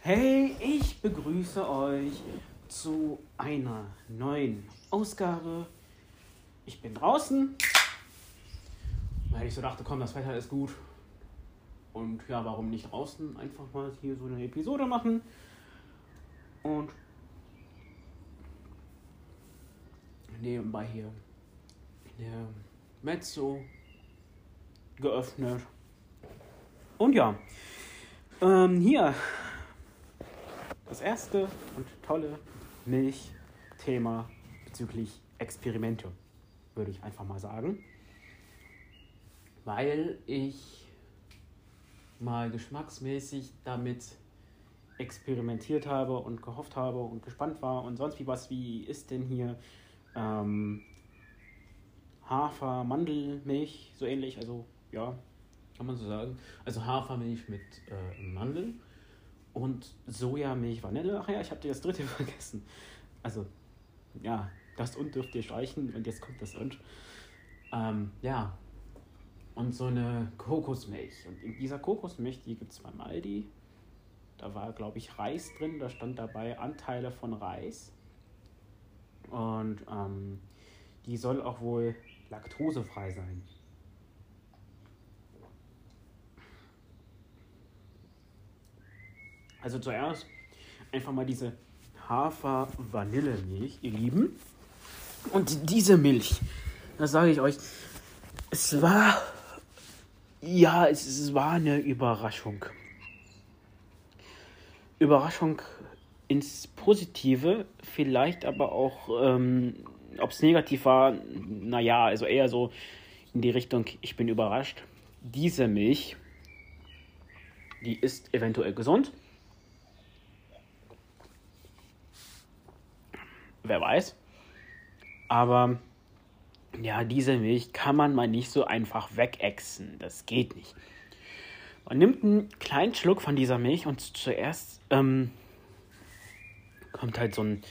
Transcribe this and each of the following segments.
Hey, ich begrüße euch zu einer neuen Ausgabe. Ich bin draußen, weil ich so dachte, komm, das Wetter ist gut. Und ja, warum nicht draußen einfach mal hier so eine Episode machen? Und nebenbei hier der Mezzo geöffnet. Und ja, ähm, hier das erste und tolle Milchthema bezüglich Experimente, würde ich einfach mal sagen. Weil ich mal geschmacksmäßig damit experimentiert habe und gehofft habe und gespannt war und sonst wie was, wie ist denn hier ähm, Hafer, Mandelmilch, so ähnlich, also ja, kann man so sagen. Also Hafermilch mit äh, Mandeln und Sojamilch, Vanille. Ach ja, ich habe dir das dritte vergessen. Also, ja, das und dürft ihr streichen und jetzt kommt das und. Ähm, ja. Und so eine Kokosmilch. Und in dieser Kokosmilch, die gibt es beim Aldi. Da war, glaube ich, Reis drin. Da stand dabei Anteile von Reis. Und ähm, die soll auch wohl laktosefrei sein. Also zuerst einfach mal diese Hafer-Vanillemilch, ihr Lieben. Und diese Milch, das sage ich euch, es war, ja, es, es war eine Überraschung. Überraschung ins Positive, vielleicht aber auch, ähm, ob es negativ war, naja, also eher so in die Richtung, ich bin überrascht. Diese Milch, die ist eventuell gesund. Wer weiß. Aber ja, diese Milch kann man mal nicht so einfach wegexen. Das geht nicht. Man nimmt einen kleinen Schluck von dieser Milch und zuerst ähm, kommt halt so ein.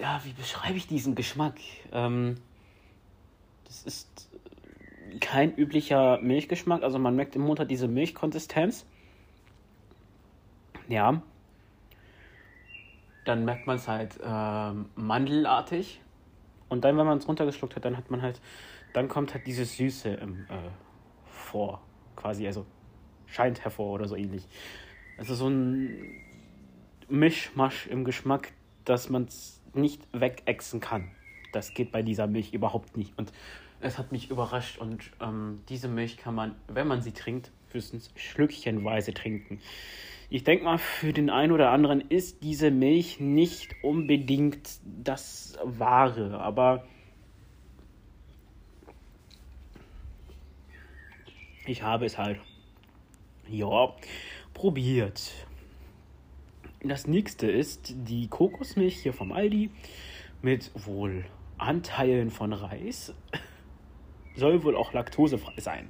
Ja, wie beschreibe ich diesen Geschmack? Ähm, das ist kein üblicher Milchgeschmack. Also man merkt im Mund hat diese Milchkonsistenz. Ja. Dann merkt man es halt ähm, mandelartig. Und dann, wenn man es runtergeschluckt hat, dann hat man halt, dann kommt halt diese Süße im, äh, vor. Quasi, also scheint hervor oder so ähnlich. Also so ein Mischmasch im Geschmack, dass man es nicht wegexen kann. Das geht bei dieser Milch überhaupt nicht. Und es hat mich überrascht. Und ähm, diese Milch kann man, wenn man sie trinkt, höchstens schlückchenweise trinken. Ich denke mal, für den einen oder anderen ist diese Milch nicht unbedingt das Wahre, aber ich habe es halt, ja, probiert. Das nächste ist die Kokosmilch hier vom Aldi mit wohl Anteilen von Reis. Soll wohl auch laktosefrei sein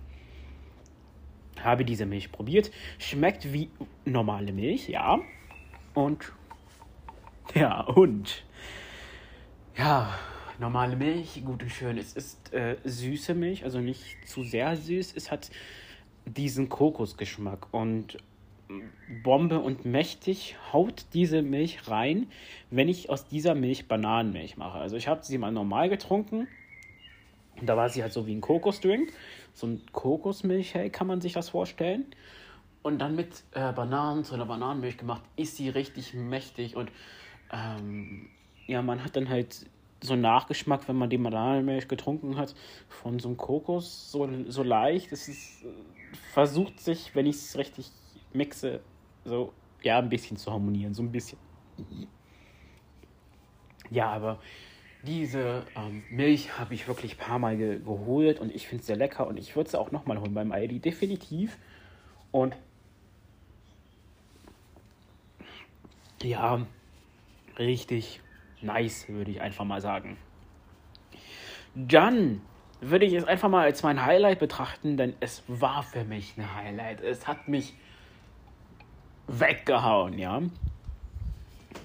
habe diese Milch probiert. Schmeckt wie normale Milch, ja. Und ja, und ja, normale Milch, gut und schön. Es ist äh, süße Milch, also nicht zu sehr süß. Es hat diesen Kokosgeschmack und Bombe und mächtig haut diese Milch rein, wenn ich aus dieser Milch Bananenmilch mache. Also ich habe sie mal normal getrunken und da war sie halt so wie ein Kokosdrink so ein Kokosmilchshake, kann man sich das vorstellen. Und dann mit äh, Bananen, zu einer Bananenmilch gemacht, ist sie richtig mächtig. Und ähm, ja, man hat dann halt so einen Nachgeschmack, wenn man die Bananenmilch getrunken hat, von so einem Kokos, so, so leicht. Es ist, äh, versucht sich, wenn ich es richtig mixe, so, ja, ein bisschen zu harmonieren, so ein bisschen. Ja, aber diese ähm, Milch habe ich wirklich ein paar Mal ge geholt und ich finde es sehr lecker und ich würde sie auch nochmal holen beim Aldi, definitiv. Und ja, richtig nice, würde ich einfach mal sagen. Dann würde ich es einfach mal als mein Highlight betrachten, denn es war für mich ein Highlight. Es hat mich weggehauen, ja.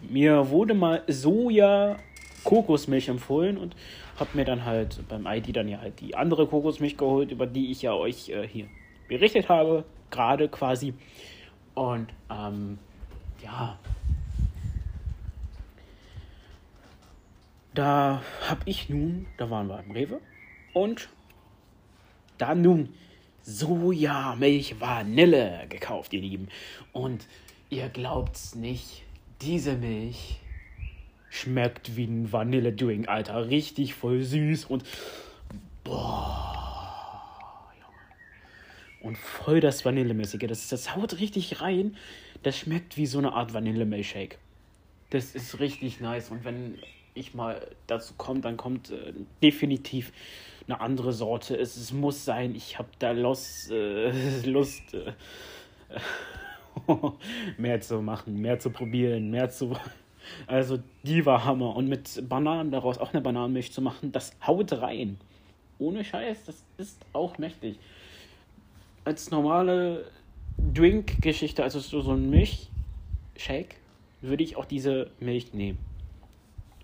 Mir wurde mal Soja Kokosmilch empfohlen und habe mir dann halt beim ID dann ja halt die andere Kokosmilch geholt, über die ich ja euch äh, hier berichtet habe, gerade quasi. Und ähm, ja, da habe ich nun, da waren wir im Rewe und da nun Sojamilch Vanille gekauft, ihr Lieben. Und ihr glaubt's nicht, diese Milch schmeckt wie ein Vanille-Drink, Alter. Richtig voll süß und boah, Junge. Und voll das Vanillemäßige. Das, das haut richtig rein. Das schmeckt wie so eine Art Vanille-Milkshake. Das ist richtig nice. Und wenn ich mal dazu komme, dann kommt äh, definitiv eine andere Sorte. Es, es muss sein, ich habe da Lust, äh, Lust äh, mehr zu machen, mehr zu probieren, mehr zu. Also, die war Hammer. Und mit Bananen daraus auch eine Bananenmilch zu machen, das haut rein. Ohne Scheiß, das ist auch mächtig. Als normale Drink-Geschichte, also so ein Milchshake, würde ich auch diese Milch nehmen.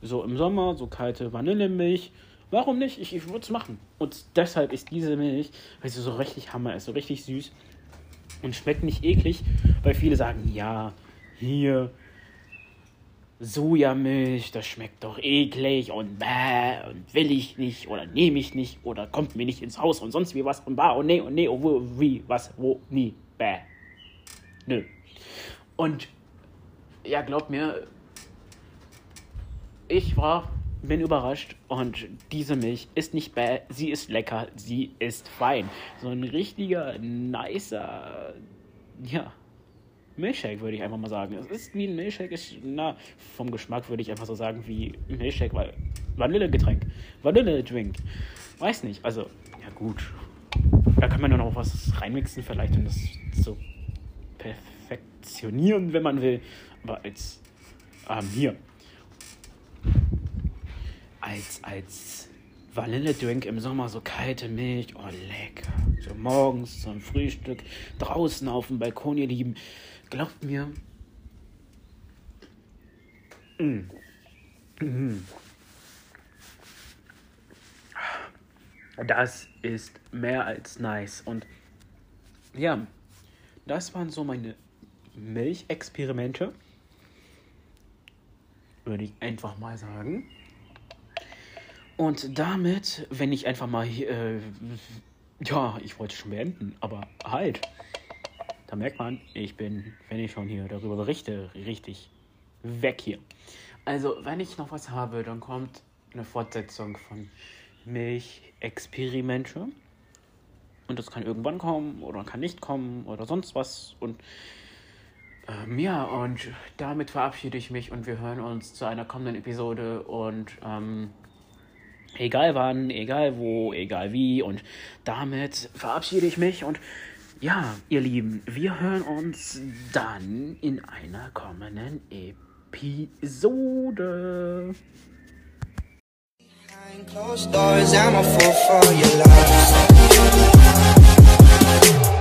So im Sommer, so kalte Vanillemilch. Warum nicht? Ich, ich würde es machen. Und deshalb ist diese Milch, weil sie so richtig Hammer ist, so richtig süß und schmeckt nicht eklig, weil viele sagen, ja, hier Sojamilch, das schmeckt doch eklig und bäh und will ich nicht oder nehme ich nicht oder kommt mir nicht ins Haus und sonst wie was und bah und nee und nee und wo, wie, was, wo, nie, bäh. Nö. Und ja, glaubt mir, ich war, bin überrascht und diese Milch ist nicht bäh, sie ist lecker, sie ist fein. So ein richtiger, nicer, ja, Milchshake, würde ich einfach mal sagen. Es ist wie ein Milchshake, ist, na, vom Geschmack würde ich einfach so sagen wie Milchshake, weil Vanillegetränk, Vanille-Drink. Weiß nicht, also, ja gut. Da kann man nur noch was reinmixen, vielleicht, um das zu perfektionieren, wenn man will. Aber als, ähm, hier, als, als Vanille-Drink im Sommer, so kalte Milch, oh lecker. So morgens zum Frühstück, draußen auf dem Balkon, ihr Lieben. Glaubt mir. Mm. Mm. Das ist mehr als nice. Und ja, das waren so meine Milchexperimente. Würde ich einfach mal sagen. Und damit, wenn ich einfach mal hier, äh, ja, ich wollte schon beenden, aber halt. Da merkt man, ich bin, wenn ich schon hier darüber berichte, richtig weg hier. Also, wenn ich noch was habe, dann kommt eine Fortsetzung von Milchexperimente. Und das kann irgendwann kommen oder kann nicht kommen oder sonst was. Und ähm, ja, und damit verabschiede ich mich und wir hören uns zu einer kommenden Episode. Und ähm, Egal wann, egal wo, egal wie. Und damit verabschiede ich mich. Und ja, ihr Lieben, wir hören uns dann in einer kommenden Episode. Closed doors, I'm a fool for your love.